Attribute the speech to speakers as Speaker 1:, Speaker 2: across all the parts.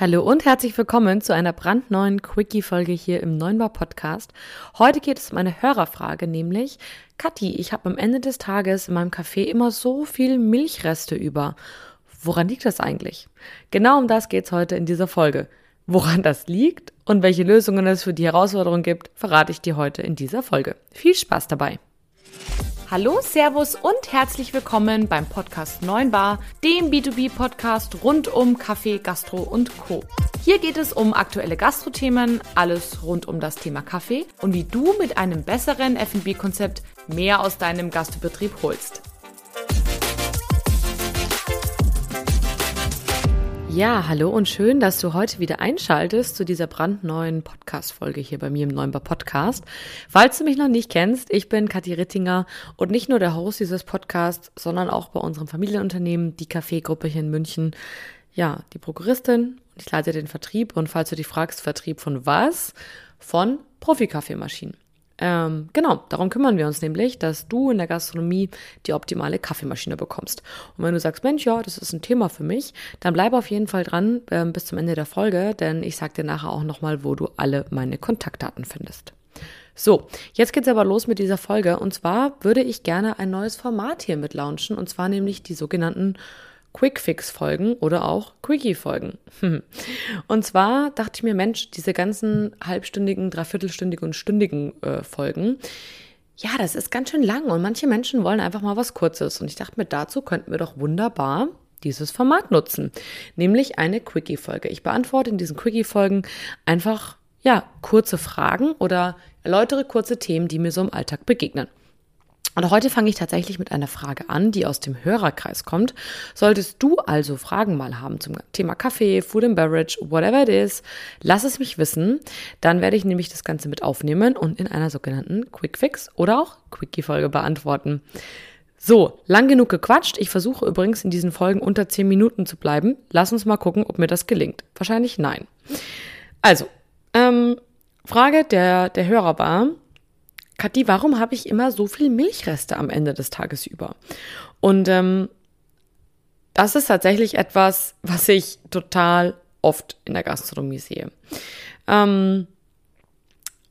Speaker 1: Hallo und herzlich willkommen zu einer brandneuen Quickie-Folge hier im Neunbar Podcast. Heute geht es um eine Hörerfrage, nämlich, Kathi, ich habe am Ende des Tages in meinem Café immer so viel Milchreste über. Woran liegt das eigentlich? Genau um das geht es heute in dieser Folge. Woran das liegt und welche Lösungen es für die Herausforderung gibt, verrate ich dir heute in dieser Folge. Viel Spaß dabei! Hallo, Servus und herzlich willkommen beim Podcast 9 Bar, dem B2B-Podcast rund um Kaffee, Gastro und Co. Hier geht es um aktuelle Gastrothemen, alles rund um das Thema Kaffee und wie du mit einem besseren F&B-Konzept mehr aus deinem Gastbetrieb holst. Ja, hallo und schön, dass du heute wieder einschaltest zu dieser brandneuen Podcast-Folge hier bei mir im Neunbar Podcast. Falls du mich noch nicht kennst, ich bin Kathi Rittinger und nicht nur der Host dieses Podcasts, sondern auch bei unserem Familienunternehmen, die Kaffeegruppe hier in München, ja, die Prokuristin und ich leite den Vertrieb und falls du dich fragst, Vertrieb von was? Von Profi-Kaffeemaschinen. Ähm, genau, darum kümmern wir uns nämlich, dass du in der Gastronomie die optimale Kaffeemaschine bekommst. Und wenn du sagst, Mensch, ja, das ist ein Thema für mich, dann bleib auf jeden Fall dran äh, bis zum Ende der Folge, denn ich sag dir nachher auch nochmal, wo du alle meine Kontaktdaten findest. So, jetzt geht's aber los mit dieser Folge. Und zwar würde ich gerne ein neues Format hier mit launchen, und zwar nämlich die sogenannten Quick-Fix-Folgen oder auch Quickie-Folgen. Und zwar dachte ich mir, Mensch, diese ganzen halbstündigen, dreiviertelstündigen und stündigen äh, Folgen, ja, das ist ganz schön lang und manche Menschen wollen einfach mal was Kurzes. Und ich dachte mir, dazu könnten wir doch wunderbar dieses Format nutzen, nämlich eine Quickie-Folge. Ich beantworte in diesen Quickie-Folgen einfach, ja, kurze Fragen oder erläutere kurze Themen, die mir so im Alltag begegnen. Und heute fange ich tatsächlich mit einer Frage an, die aus dem Hörerkreis kommt. Solltest du also Fragen mal haben zum Thema Kaffee, Food and Beverage, whatever it is, lass es mich wissen. Dann werde ich nämlich das Ganze mit aufnehmen und in einer sogenannten Quick Fix oder auch Quickie-Folge beantworten. So, lang genug gequatscht. Ich versuche übrigens in diesen Folgen unter 10 Minuten zu bleiben. Lass uns mal gucken, ob mir das gelingt. Wahrscheinlich nein. Also, ähm, Frage der, der Hörer war, Kathi, warum habe ich immer so viel Milchreste am Ende des Tages über? Und ähm, das ist tatsächlich etwas, was ich total oft in der Gastronomie sehe. Ähm,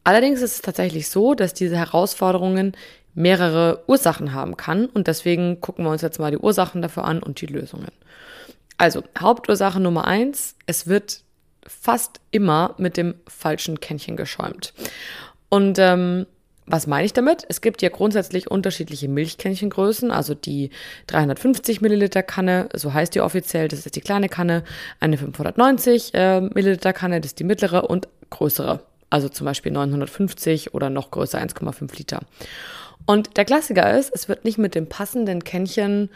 Speaker 1: allerdings ist es tatsächlich so, dass diese Herausforderungen mehrere Ursachen haben kann und deswegen gucken wir uns jetzt mal die Ursachen dafür an und die Lösungen. Also Hauptursache Nummer eins: Es wird fast immer mit dem falschen Kännchen geschäumt. Und ähm, was meine ich damit? Es gibt ja grundsätzlich unterschiedliche Milchkännchengrößen, also die 350 Milliliter Kanne, so heißt die offiziell, das ist die kleine Kanne, eine 590 äh, Milliliter Kanne, das ist die mittlere und größere, also zum Beispiel 950 oder noch größer 1,5 Liter. Und der Klassiker ist, es wird nicht mit dem passenden Kännchen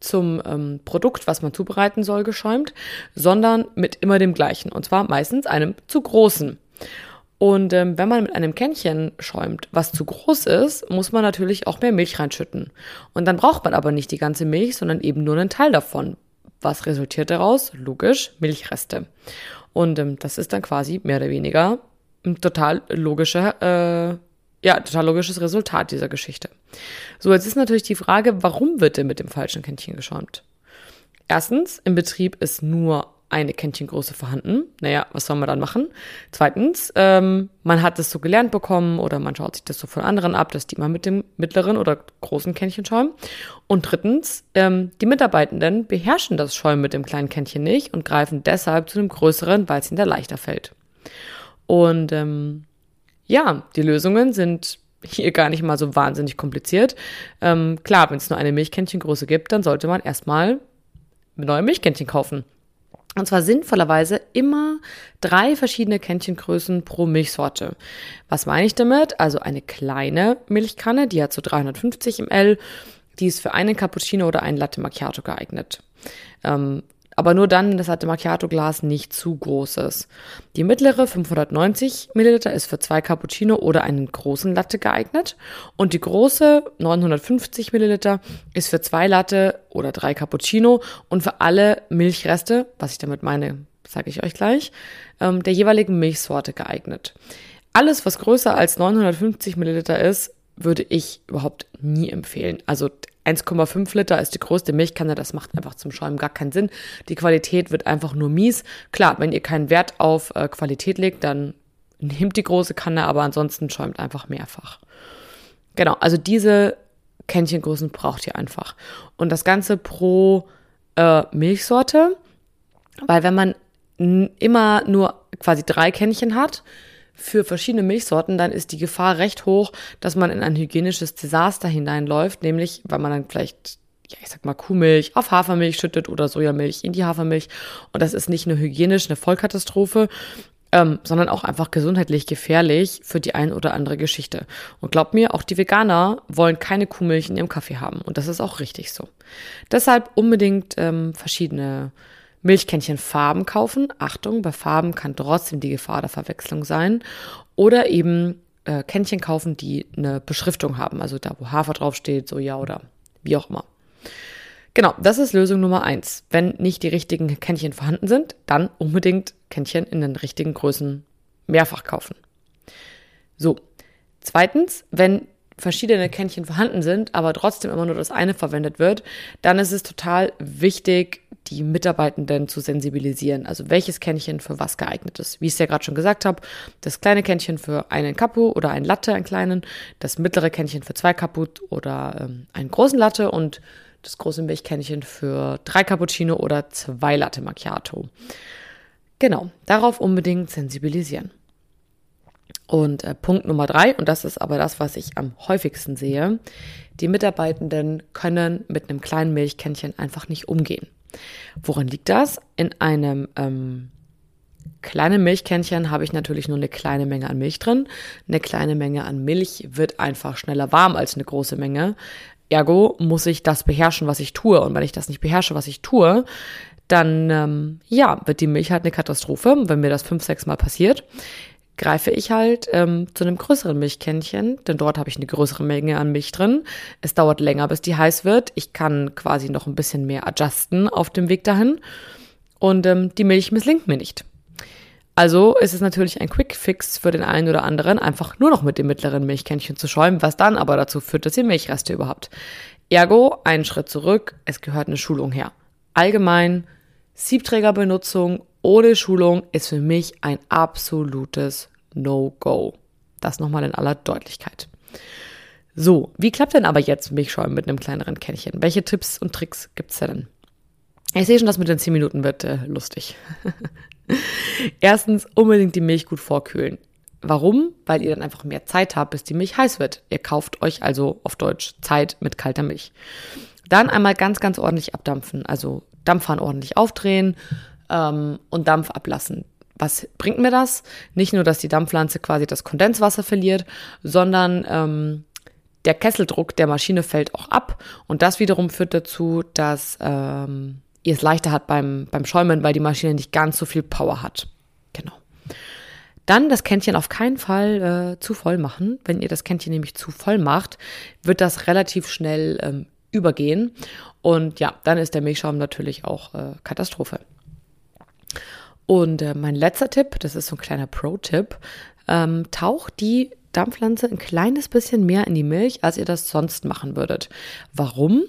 Speaker 1: zum ähm, Produkt, was man zubereiten soll, geschäumt, sondern mit immer dem gleichen, und zwar meistens einem zu großen. Und ähm, wenn man mit einem Kännchen schäumt, was zu groß ist, muss man natürlich auch mehr Milch reinschütten. Und dann braucht man aber nicht die ganze Milch, sondern eben nur einen Teil davon. Was resultiert daraus? Logisch, Milchreste. Und ähm, das ist dann quasi mehr oder weniger ein total logischer, äh, ja, total logisches Resultat dieser Geschichte. So, jetzt ist natürlich die Frage, warum wird denn mit dem falschen Kännchen geschäumt? Erstens, im Betrieb ist nur eine Kännchengröße vorhanden. Naja, was soll man dann machen? Zweitens, ähm, man hat es so gelernt bekommen oder man schaut sich das so von anderen ab, dass die mal mit dem mittleren oder großen Kännchen schäumen. Und drittens, ähm, die Mitarbeitenden beherrschen das Schäumen mit dem kleinen Kännchen nicht und greifen deshalb zu dem größeren, weil es ihnen da leichter fällt. Und ähm, ja, die Lösungen sind hier gar nicht mal so wahnsinnig kompliziert. Ähm, klar, wenn es nur eine Milchkännchengröße gibt, dann sollte man erstmal neue Milchkännchen kaufen. Und zwar sinnvollerweise immer drei verschiedene Kännchengrößen pro Milchsorte. Was meine ich damit? Also eine kleine Milchkanne, die hat so 350 ml, die ist für einen Cappuccino oder einen Latte Macchiato geeignet. Ähm, aber nur dann, das Latte Macchiato Glas nicht zu groß ist. Die mittlere 590 Milliliter ist für zwei Cappuccino oder einen großen Latte geeignet und die große 950 Milliliter ist für zwei Latte oder drei Cappuccino und für alle Milchreste, was ich damit meine, sage ich euch gleich, ähm, der jeweiligen Milchsorte geeignet. Alles, was größer als 950 Milliliter ist, würde ich überhaupt nie empfehlen. Also 1,5 Liter ist die größte Milchkanne, das macht einfach zum Schäumen gar keinen Sinn. Die Qualität wird einfach nur mies. Klar, wenn ihr keinen Wert auf äh, Qualität legt, dann nehmt die große Kanne, aber ansonsten schäumt einfach mehrfach. Genau, also diese Kännchengrößen braucht ihr einfach. Und das Ganze pro äh, Milchsorte, weil wenn man immer nur quasi drei Kännchen hat, für verschiedene Milchsorten, dann ist die Gefahr recht hoch, dass man in ein hygienisches Desaster hineinläuft, nämlich weil man dann vielleicht ja, ich sag mal, Kuhmilch auf Hafermilch schüttet oder Sojamilch in die Hafermilch. Und das ist nicht nur hygienisch eine Vollkatastrophe, ähm, sondern auch einfach gesundheitlich gefährlich für die ein oder andere Geschichte. Und glaubt mir, auch die Veganer wollen keine Kuhmilch in ihrem Kaffee haben. Und das ist auch richtig so. Deshalb unbedingt ähm, verschiedene Milchkännchen-Farben kaufen. Achtung, bei Farben kann trotzdem die Gefahr der Verwechslung sein. Oder eben äh, Kännchen kaufen, die eine Beschriftung haben. Also da, wo Hafer draufsteht, Soja oder wie auch immer. Genau, das ist Lösung Nummer eins. Wenn nicht die richtigen Kännchen vorhanden sind, dann unbedingt Kännchen in den richtigen Größen mehrfach kaufen. So. Zweitens, wenn verschiedene Kännchen vorhanden sind, aber trotzdem immer nur das eine verwendet wird, dann ist es total wichtig, die Mitarbeitenden zu sensibilisieren. Also welches Kännchen für was geeignet ist. Wie ich es ja gerade schon gesagt habe, das kleine Kännchen für einen Kapu oder einen Latte, einen kleinen, das mittlere Kännchen für zwei Kaput oder ähm, einen großen Latte und das große Milchkännchen für drei Cappuccino oder zwei Latte Macchiato. Genau, darauf unbedingt sensibilisieren. Und äh, Punkt Nummer drei, und das ist aber das, was ich am häufigsten sehe, die Mitarbeitenden können mit einem kleinen Milchkännchen einfach nicht umgehen. Woran liegt das? In einem ähm, kleinen Milchkännchen habe ich natürlich nur eine kleine Menge an Milch drin. Eine kleine Menge an Milch wird einfach schneller warm als eine große Menge. Ergo muss ich das beherrschen, was ich tue. Und wenn ich das nicht beherrsche, was ich tue, dann ähm, ja, wird die Milch halt eine Katastrophe. Wenn mir das fünf, sechs Mal passiert, greife ich halt ähm, zu einem größeren Milchkännchen, denn dort habe ich eine größere Menge an Milch drin. Es dauert länger, bis die heiß wird. Ich kann quasi noch ein bisschen mehr adjusten auf dem Weg dahin. Und ähm, die Milch misslingt mir nicht. Also ist es natürlich ein Quick Fix für den einen oder anderen, einfach nur noch mit dem mittleren Milchkännchen zu schäumen, was dann aber dazu führt, dass ihr Milchreste überhaupt. Ergo, einen Schritt zurück, es gehört eine Schulung her. Allgemein, Siebträgerbenutzung ohne Schulung ist für mich ein absolutes No-Go. Das nochmal in aller Deutlichkeit. So, wie klappt denn aber jetzt Milchschäumen mit einem kleineren Kännchen? Welche Tipps und Tricks gibt's denn? Ich sehe schon, das mit den 10 Minuten wird äh, lustig. Erstens, unbedingt die Milch gut vorkühlen. Warum? Weil ihr dann einfach mehr Zeit habt, bis die Milch heiß wird. Ihr kauft euch also auf Deutsch Zeit mit kalter Milch. Dann einmal ganz, ganz ordentlich abdampfen. Also Dampfhahn ordentlich aufdrehen ähm, und Dampf ablassen. Was bringt mir das? Nicht nur, dass die Dampfpflanze quasi das Kondenswasser verliert, sondern ähm, der Kesseldruck der Maschine fällt auch ab. Und das wiederum führt dazu, dass ähm, ihr es leichter habt beim, beim Schäumen, weil die Maschine nicht ganz so viel Power hat. Genau. Dann das Kännchen auf keinen Fall äh, zu voll machen. Wenn ihr das Kännchen nämlich zu voll macht, wird das relativ schnell ähm, übergehen. Und ja, dann ist der Milchschaum natürlich auch äh, Katastrophe. Und äh, mein letzter Tipp, das ist so ein kleiner Pro-Tipp, ähm, taucht die Dampfpflanze ein kleines bisschen mehr in die Milch, als ihr das sonst machen würdet. Warum?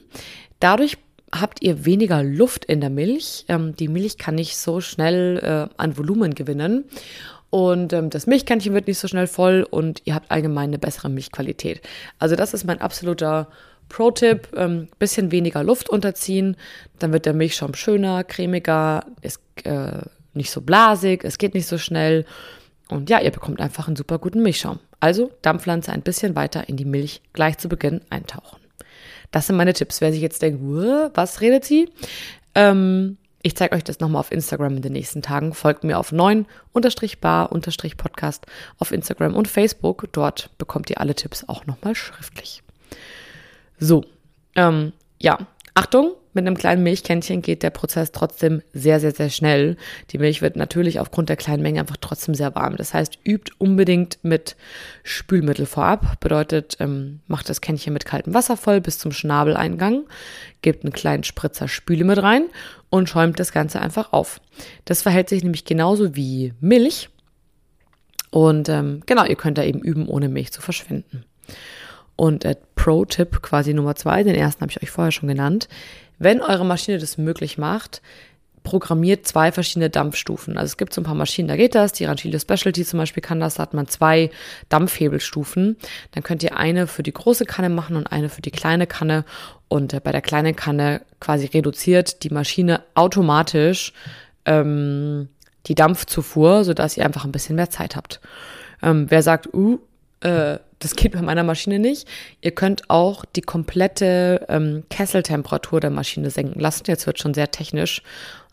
Speaker 1: Dadurch habt ihr weniger Luft in der Milch. Ähm, die Milch kann nicht so schnell äh, an Volumen gewinnen. Und ähm, das Milchkännchen wird nicht so schnell voll und ihr habt allgemein eine bessere Milchqualität. Also das ist mein absoluter Pro-Tipp, ähm, bisschen weniger Luft unterziehen, dann wird der Milchschaum schöner, cremiger, ist äh, nicht so blasig, es geht nicht so schnell. Und ja, ihr bekommt einfach einen super guten Milchschaum. Also Dampfpflanze ein bisschen weiter in die Milch gleich zu Beginn eintauchen. Das sind meine Tipps. Wer sich jetzt denkt, was redet sie? Ähm, ich zeige euch das nochmal auf Instagram in den nächsten Tagen. Folgt mir auf 9-bar-podcast auf Instagram und Facebook. Dort bekommt ihr alle Tipps auch nochmal schriftlich. So, ähm, ja, Achtung, mit einem kleinen Milchkännchen geht der Prozess trotzdem sehr, sehr, sehr schnell. Die Milch wird natürlich aufgrund der kleinen Menge einfach trotzdem sehr warm. Das heißt, übt unbedingt mit Spülmittel vorab. Bedeutet, ähm, macht das Kännchen mit kaltem Wasser voll bis zum Schnabeleingang, gebt einen kleinen Spritzer Spüle mit rein und schäumt das Ganze einfach auf. Das verhält sich nämlich genauso wie Milch. Und ähm, genau, ihr könnt da eben üben, ohne Milch zu verschwinden. Und äh, Pro-Tipp quasi Nummer zwei, den ersten habe ich euch vorher schon genannt. Wenn eure Maschine das möglich macht, programmiert zwei verschiedene Dampfstufen. Also es gibt so ein paar Maschinen, da geht das. Die Ranchillo Specialty zum Beispiel kann das. Da hat man zwei Dampfhebelstufen. Dann könnt ihr eine für die große Kanne machen und eine für die kleine Kanne. Und äh, bei der kleinen Kanne quasi reduziert die Maschine automatisch ähm, die Dampfzufuhr, sodass ihr einfach ein bisschen mehr Zeit habt. Ähm, wer sagt, uh, äh, das geht bei meiner Maschine nicht. Ihr könnt auch die komplette ähm, Kesseltemperatur der Maschine senken lassen. Jetzt wird schon sehr technisch.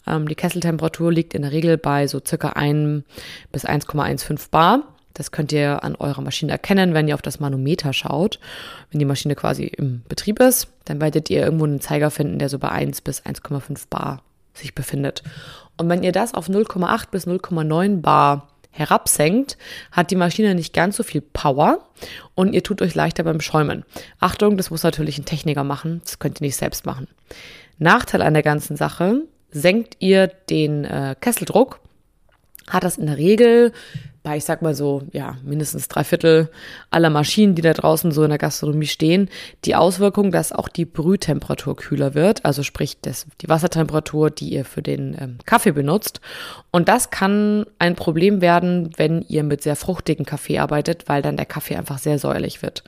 Speaker 1: Ähm, die Kesseltemperatur liegt in der Regel bei so circa 1 bis 1,15 Bar. Das könnt ihr an eurer Maschine erkennen, wenn ihr auf das Manometer schaut. Wenn die Maschine quasi im Betrieb ist, dann werdet ihr irgendwo einen Zeiger finden, der so bei 1 bis 1,5 Bar sich befindet. Und wenn ihr das auf 0,8 bis 0,9 Bar herabsenkt, hat die Maschine nicht ganz so viel Power und ihr tut euch leichter beim Schäumen. Achtung, das muss natürlich ein Techniker machen, das könnt ihr nicht selbst machen. Nachteil an der ganzen Sache, senkt ihr den äh, Kesseldruck, hat das in der Regel bei, ich sag mal so, ja, mindestens drei Viertel aller Maschinen, die da draußen so in der Gastronomie stehen, die Auswirkung, dass auch die Brühtemperatur kühler wird, also sprich das, die Wassertemperatur, die ihr für den ähm, Kaffee benutzt. Und das kann ein Problem werden, wenn ihr mit sehr fruchtigen Kaffee arbeitet, weil dann der Kaffee einfach sehr säuerlich wird.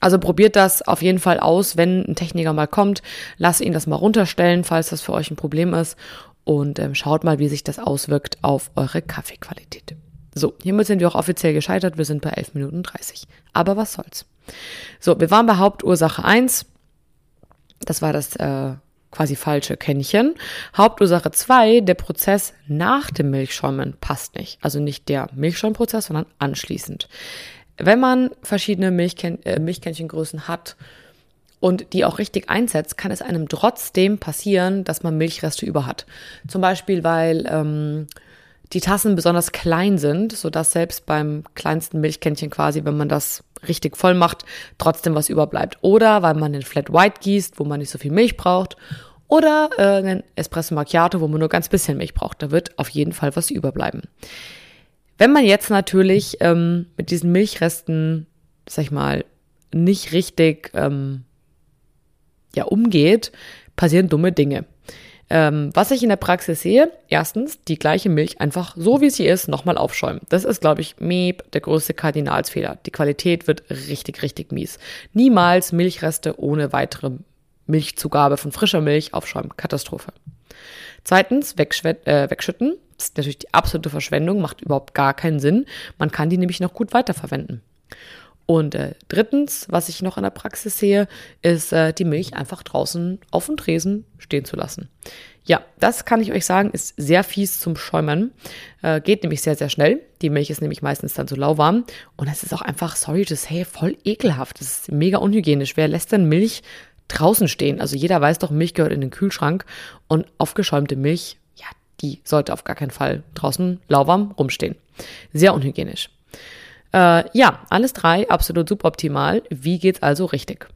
Speaker 1: Also probiert das auf jeden Fall aus, wenn ein Techniker mal kommt, lasst ihn das mal runterstellen, falls das für euch ein Problem ist und ähm, schaut mal, wie sich das auswirkt auf eure Kaffeequalität. So, hiermit sind wir auch offiziell gescheitert. Wir sind bei 11 Minuten 30. Aber was soll's. So, wir waren bei Hauptursache 1. Das war das äh, quasi falsche Kännchen. Hauptursache 2, der Prozess nach dem Milchschäumen passt nicht. Also nicht der Milchschäumprozess, sondern anschließend. Wenn man verschiedene Milchkännchen, äh, Milchkännchengrößen hat und die auch richtig einsetzt, kann es einem trotzdem passieren, dass man Milchreste über hat. Zum Beispiel, weil ähm, die Tassen besonders klein sind, sodass selbst beim kleinsten Milchkännchen quasi, wenn man das richtig voll macht, trotzdem was überbleibt. Oder weil man den Flat White gießt, wo man nicht so viel Milch braucht. Oder äh, einen Espresso Macchiato, wo man nur ganz bisschen Milch braucht. Da wird auf jeden Fall was überbleiben. Wenn man jetzt natürlich ähm, mit diesen Milchresten, sag ich mal, nicht richtig ähm, ja, umgeht, passieren dumme Dinge. Ähm, was ich in der Praxis sehe, erstens, die gleiche Milch einfach so wie sie ist, nochmal aufschäumen. Das ist, glaube ich, Meep, der größte Kardinalsfehler. Die Qualität wird richtig, richtig mies. Niemals Milchreste ohne weitere Milchzugabe von frischer Milch aufschäumen. Katastrophe. Zweitens, äh, wegschütten. Das ist natürlich die absolute Verschwendung, macht überhaupt gar keinen Sinn. Man kann die nämlich noch gut weiterverwenden. Und äh, drittens, was ich noch in der Praxis sehe, ist äh, die Milch einfach draußen auf dem Tresen stehen zu lassen. Ja, das kann ich euch sagen, ist sehr fies zum Schäumen. Äh, geht nämlich sehr, sehr schnell. Die Milch ist nämlich meistens dann so lauwarm. Und es ist auch einfach, sorry to say, voll ekelhaft. Das ist mega unhygienisch. Wer lässt denn Milch draußen stehen? Also jeder weiß doch, Milch gehört in den Kühlschrank. Und aufgeschäumte Milch, ja, die sollte auf gar keinen Fall draußen lauwarm rumstehen. Sehr unhygienisch. Äh, ja, alles drei absolut suboptimal. Wie geht's also richtig?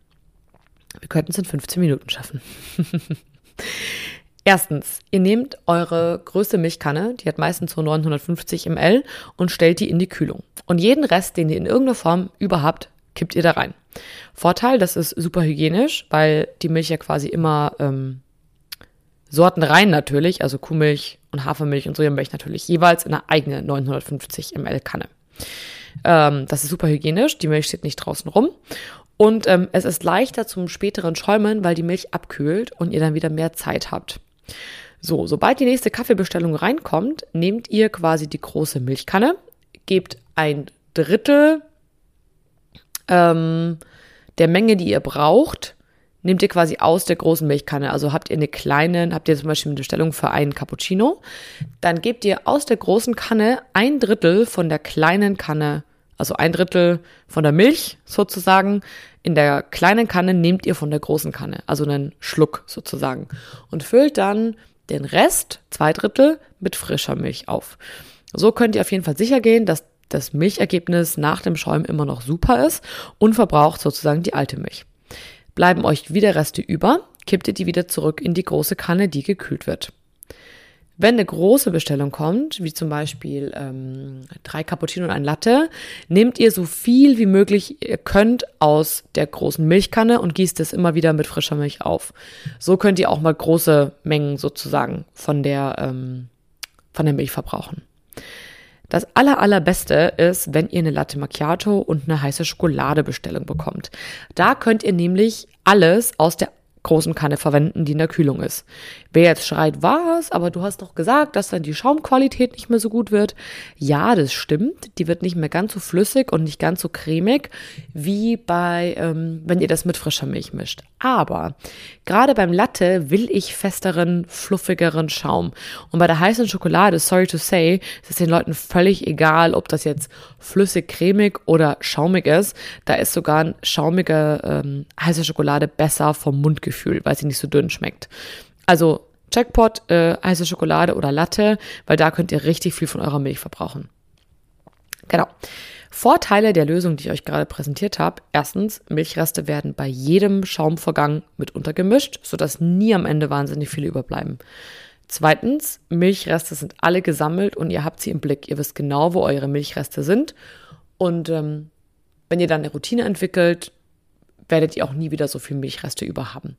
Speaker 1: Wir könnten es in 15 Minuten schaffen. Erstens, ihr nehmt eure größte Milchkanne, die hat meistens so 950 ml, und stellt die in die Kühlung. Und jeden Rest, den ihr in irgendeiner Form überhaupt, kippt ihr da rein. Vorteil, das ist super hygienisch, weil die Milch ja quasi immer ähm, Sorten rein natürlich, also Kuhmilch und Hafermilch und Sojamilch natürlich jeweils in eine eigene 950 ml Kanne. Ähm, das ist super hygienisch, die Milch steht nicht draußen rum. Und ähm, es ist leichter zum späteren Schäumen, weil die Milch abkühlt und ihr dann wieder mehr Zeit habt. So, sobald die nächste Kaffeebestellung reinkommt, nehmt ihr quasi die große Milchkanne, gebt ein Drittel ähm, der Menge, die ihr braucht, nehmt ihr quasi aus der großen Milchkanne. Also habt ihr eine kleine, habt ihr zum Beispiel eine Bestellung für einen Cappuccino, dann gebt ihr aus der großen Kanne ein Drittel von der kleinen Kanne, also ein Drittel von der Milch sozusagen. In der kleinen Kanne nehmt ihr von der großen Kanne, also einen Schluck sozusagen und füllt dann den Rest, zwei Drittel, mit frischer Milch auf. So könnt ihr auf jeden Fall sicher gehen, dass das Milchergebnis nach dem Schäumen immer noch super ist und verbraucht sozusagen die alte Milch. Bleiben euch wieder Reste über, kippt ihr die wieder zurück in die große Kanne, die gekühlt wird. Wenn eine große Bestellung kommt, wie zum Beispiel ähm, drei Cappuccino und ein Latte, nehmt ihr so viel wie möglich ihr könnt aus der großen Milchkanne und gießt es immer wieder mit frischer Milch auf. So könnt ihr auch mal große Mengen sozusagen von der, ähm, von der Milch verbrauchen. Das aller, allerbeste ist, wenn ihr eine Latte Macchiato und eine heiße Schokoladebestellung bekommt. Da könnt ihr nämlich alles aus der großen Kanne verwenden, die in der Kühlung ist. Wer jetzt schreit, was? Aber du hast doch gesagt, dass dann die Schaumqualität nicht mehr so gut wird. Ja, das stimmt. Die wird nicht mehr ganz so flüssig und nicht ganz so cremig wie bei, ähm, wenn ihr das mit frischer Milch mischt. Aber gerade beim Latte will ich festeren, fluffigeren Schaum. Und bei der heißen Schokolade, sorry to say, ist es den Leuten völlig egal, ob das jetzt flüssig, cremig oder schaumig ist. Da ist sogar ein schaumiger ähm, heiße Schokolade besser vom Mundgefühl Gefühl, weil sie nicht so dünn schmeckt. Also Jackpot, äh, heiße Schokolade oder Latte, weil da könnt ihr richtig viel von eurer Milch verbrauchen. Genau. Vorteile der Lösung, die ich euch gerade präsentiert habe. Erstens, Milchreste werden bei jedem Schaumvorgang mit untergemischt, sodass nie am Ende wahnsinnig viele überbleiben. Zweitens, Milchreste sind alle gesammelt und ihr habt sie im Blick. Ihr wisst genau, wo eure Milchreste sind. Und ähm, wenn ihr dann eine Routine entwickelt, werdet ihr auch nie wieder so viel Milchreste über haben.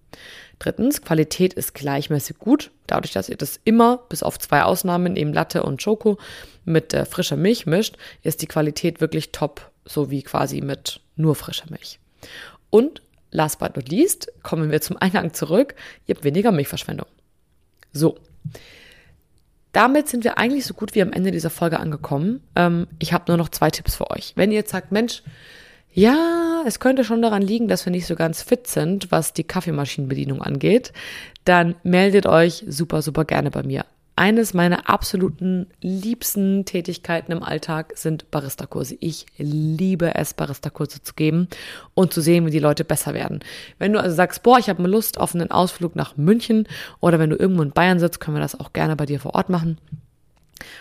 Speaker 1: Drittens, Qualität ist gleichmäßig gut. Dadurch, dass ihr das immer, bis auf zwei Ausnahmen, eben Latte und Schoko, mit äh, frischer Milch mischt, ist die Qualität wirklich top, so wie quasi mit nur frischer Milch. Und last but not least, kommen wir zum Eingang zurück, ihr habt weniger Milchverschwendung. So. Damit sind wir eigentlich so gut wie am Ende dieser Folge angekommen. Ähm, ich habe nur noch zwei Tipps für euch. Wenn ihr jetzt sagt, Mensch, ja, es könnte schon daran liegen, dass wir nicht so ganz fit sind, was die Kaffeemaschinenbedienung angeht. Dann meldet euch super, super gerne bei mir. Eines meiner absoluten liebsten Tätigkeiten im Alltag sind Barista-Kurse. Ich liebe es, Barista-Kurse zu geben und zu sehen, wie die Leute besser werden. Wenn du also sagst, boah, ich habe mal Lust auf einen Ausflug nach München oder wenn du irgendwo in Bayern sitzt, können wir das auch gerne bei dir vor Ort machen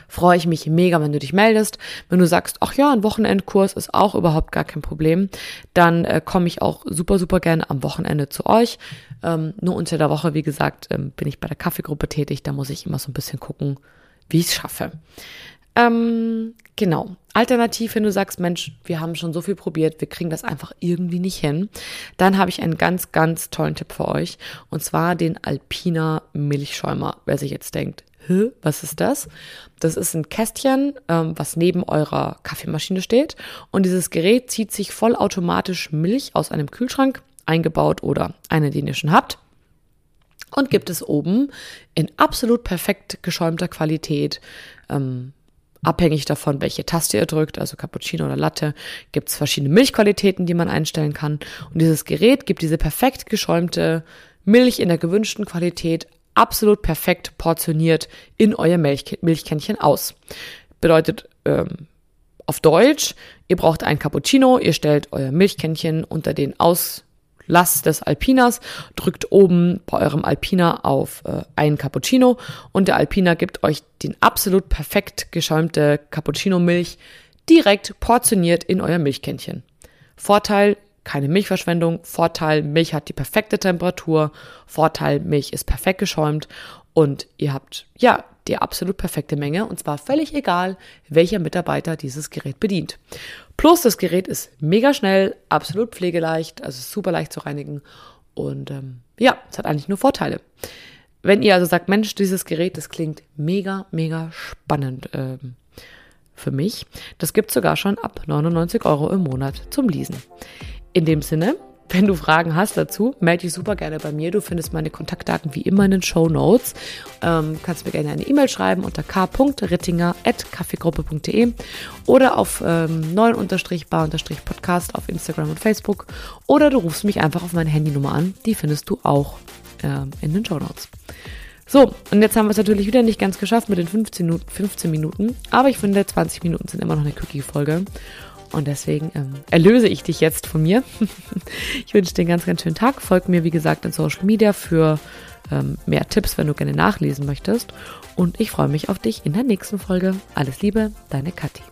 Speaker 1: freue ich mich mega, wenn du dich meldest. Wenn du sagst, ach ja, ein Wochenendkurs ist auch überhaupt gar kein Problem, dann äh, komme ich auch super, super gerne am Wochenende zu euch. Ähm, nur unter der Woche, wie gesagt, ähm, bin ich bei der Kaffeegruppe tätig. Da muss ich immer so ein bisschen gucken, wie ich es schaffe. Ähm, genau. Alternativ, wenn du sagst, Mensch, wir haben schon so viel probiert, wir kriegen das einfach irgendwie nicht hin, dann habe ich einen ganz, ganz tollen Tipp für euch. Und zwar den Alpina Milchschäumer. Wer sich jetzt denkt, Was ist das? Das ist ein Kästchen, ähm, was neben eurer Kaffeemaschine steht. Und dieses Gerät zieht sich vollautomatisch Milch aus einem Kühlschrank eingebaut oder eine, den ihr schon habt. Und gibt es oben in absolut perfekt geschäumter Qualität, ähm, abhängig davon, welche Taste ihr drückt, also Cappuccino oder Latte, gibt es verschiedene Milchqualitäten, die man einstellen kann. Und dieses Gerät gibt diese perfekt geschäumte Milch in der gewünschten Qualität absolut perfekt portioniert in euer Milch Milchkännchen aus. Bedeutet ähm, auf Deutsch, ihr braucht ein Cappuccino, ihr stellt euer Milchkännchen unter den Auslass des Alpinas, drückt oben bei eurem Alpina auf äh, ein Cappuccino und der Alpina gibt euch den absolut perfekt geschäumte Cappuccino-Milch direkt portioniert in euer Milchkännchen. Vorteil, keine Milchverschwendung. Vorteil, Milch hat die perfekte Temperatur. Vorteil, Milch ist perfekt geschäumt. Und ihr habt, ja, die absolut perfekte Menge. Und zwar völlig egal, welcher Mitarbeiter dieses Gerät bedient. Plus, das Gerät ist mega schnell, absolut pflegeleicht, also super leicht zu reinigen. Und ähm, ja, es hat eigentlich nur Vorteile. Wenn ihr also sagt, Mensch, dieses Gerät, das klingt mega, mega spannend ähm, für mich. Das gibt sogar schon ab 99 Euro im Monat zum Leasen. In dem Sinne, wenn du Fragen hast dazu, melde dich super gerne bei mir. Du findest meine Kontaktdaten wie immer in den Show Notes. Ähm, kannst mir gerne eine E-Mail schreiben unter k.rittinger.kaffeegruppe.de oder auf ähm, 9-bar-podcast auf Instagram und Facebook. Oder du rufst mich einfach auf meine Handynummer an. Die findest du auch ähm, in den Show Notes. So, und jetzt haben wir es natürlich wieder nicht ganz geschafft mit den 15, 15 Minuten. Aber ich finde, 20 Minuten sind immer noch eine Quickie-Folge. Und deswegen ähm, erlöse ich dich jetzt von mir. ich wünsche dir einen ganz, ganz schönen Tag. Folg mir, wie gesagt, in Social Media für ähm, mehr Tipps, wenn du gerne nachlesen möchtest. Und ich freue mich auf dich in der nächsten Folge. Alles Liebe, deine Kathi.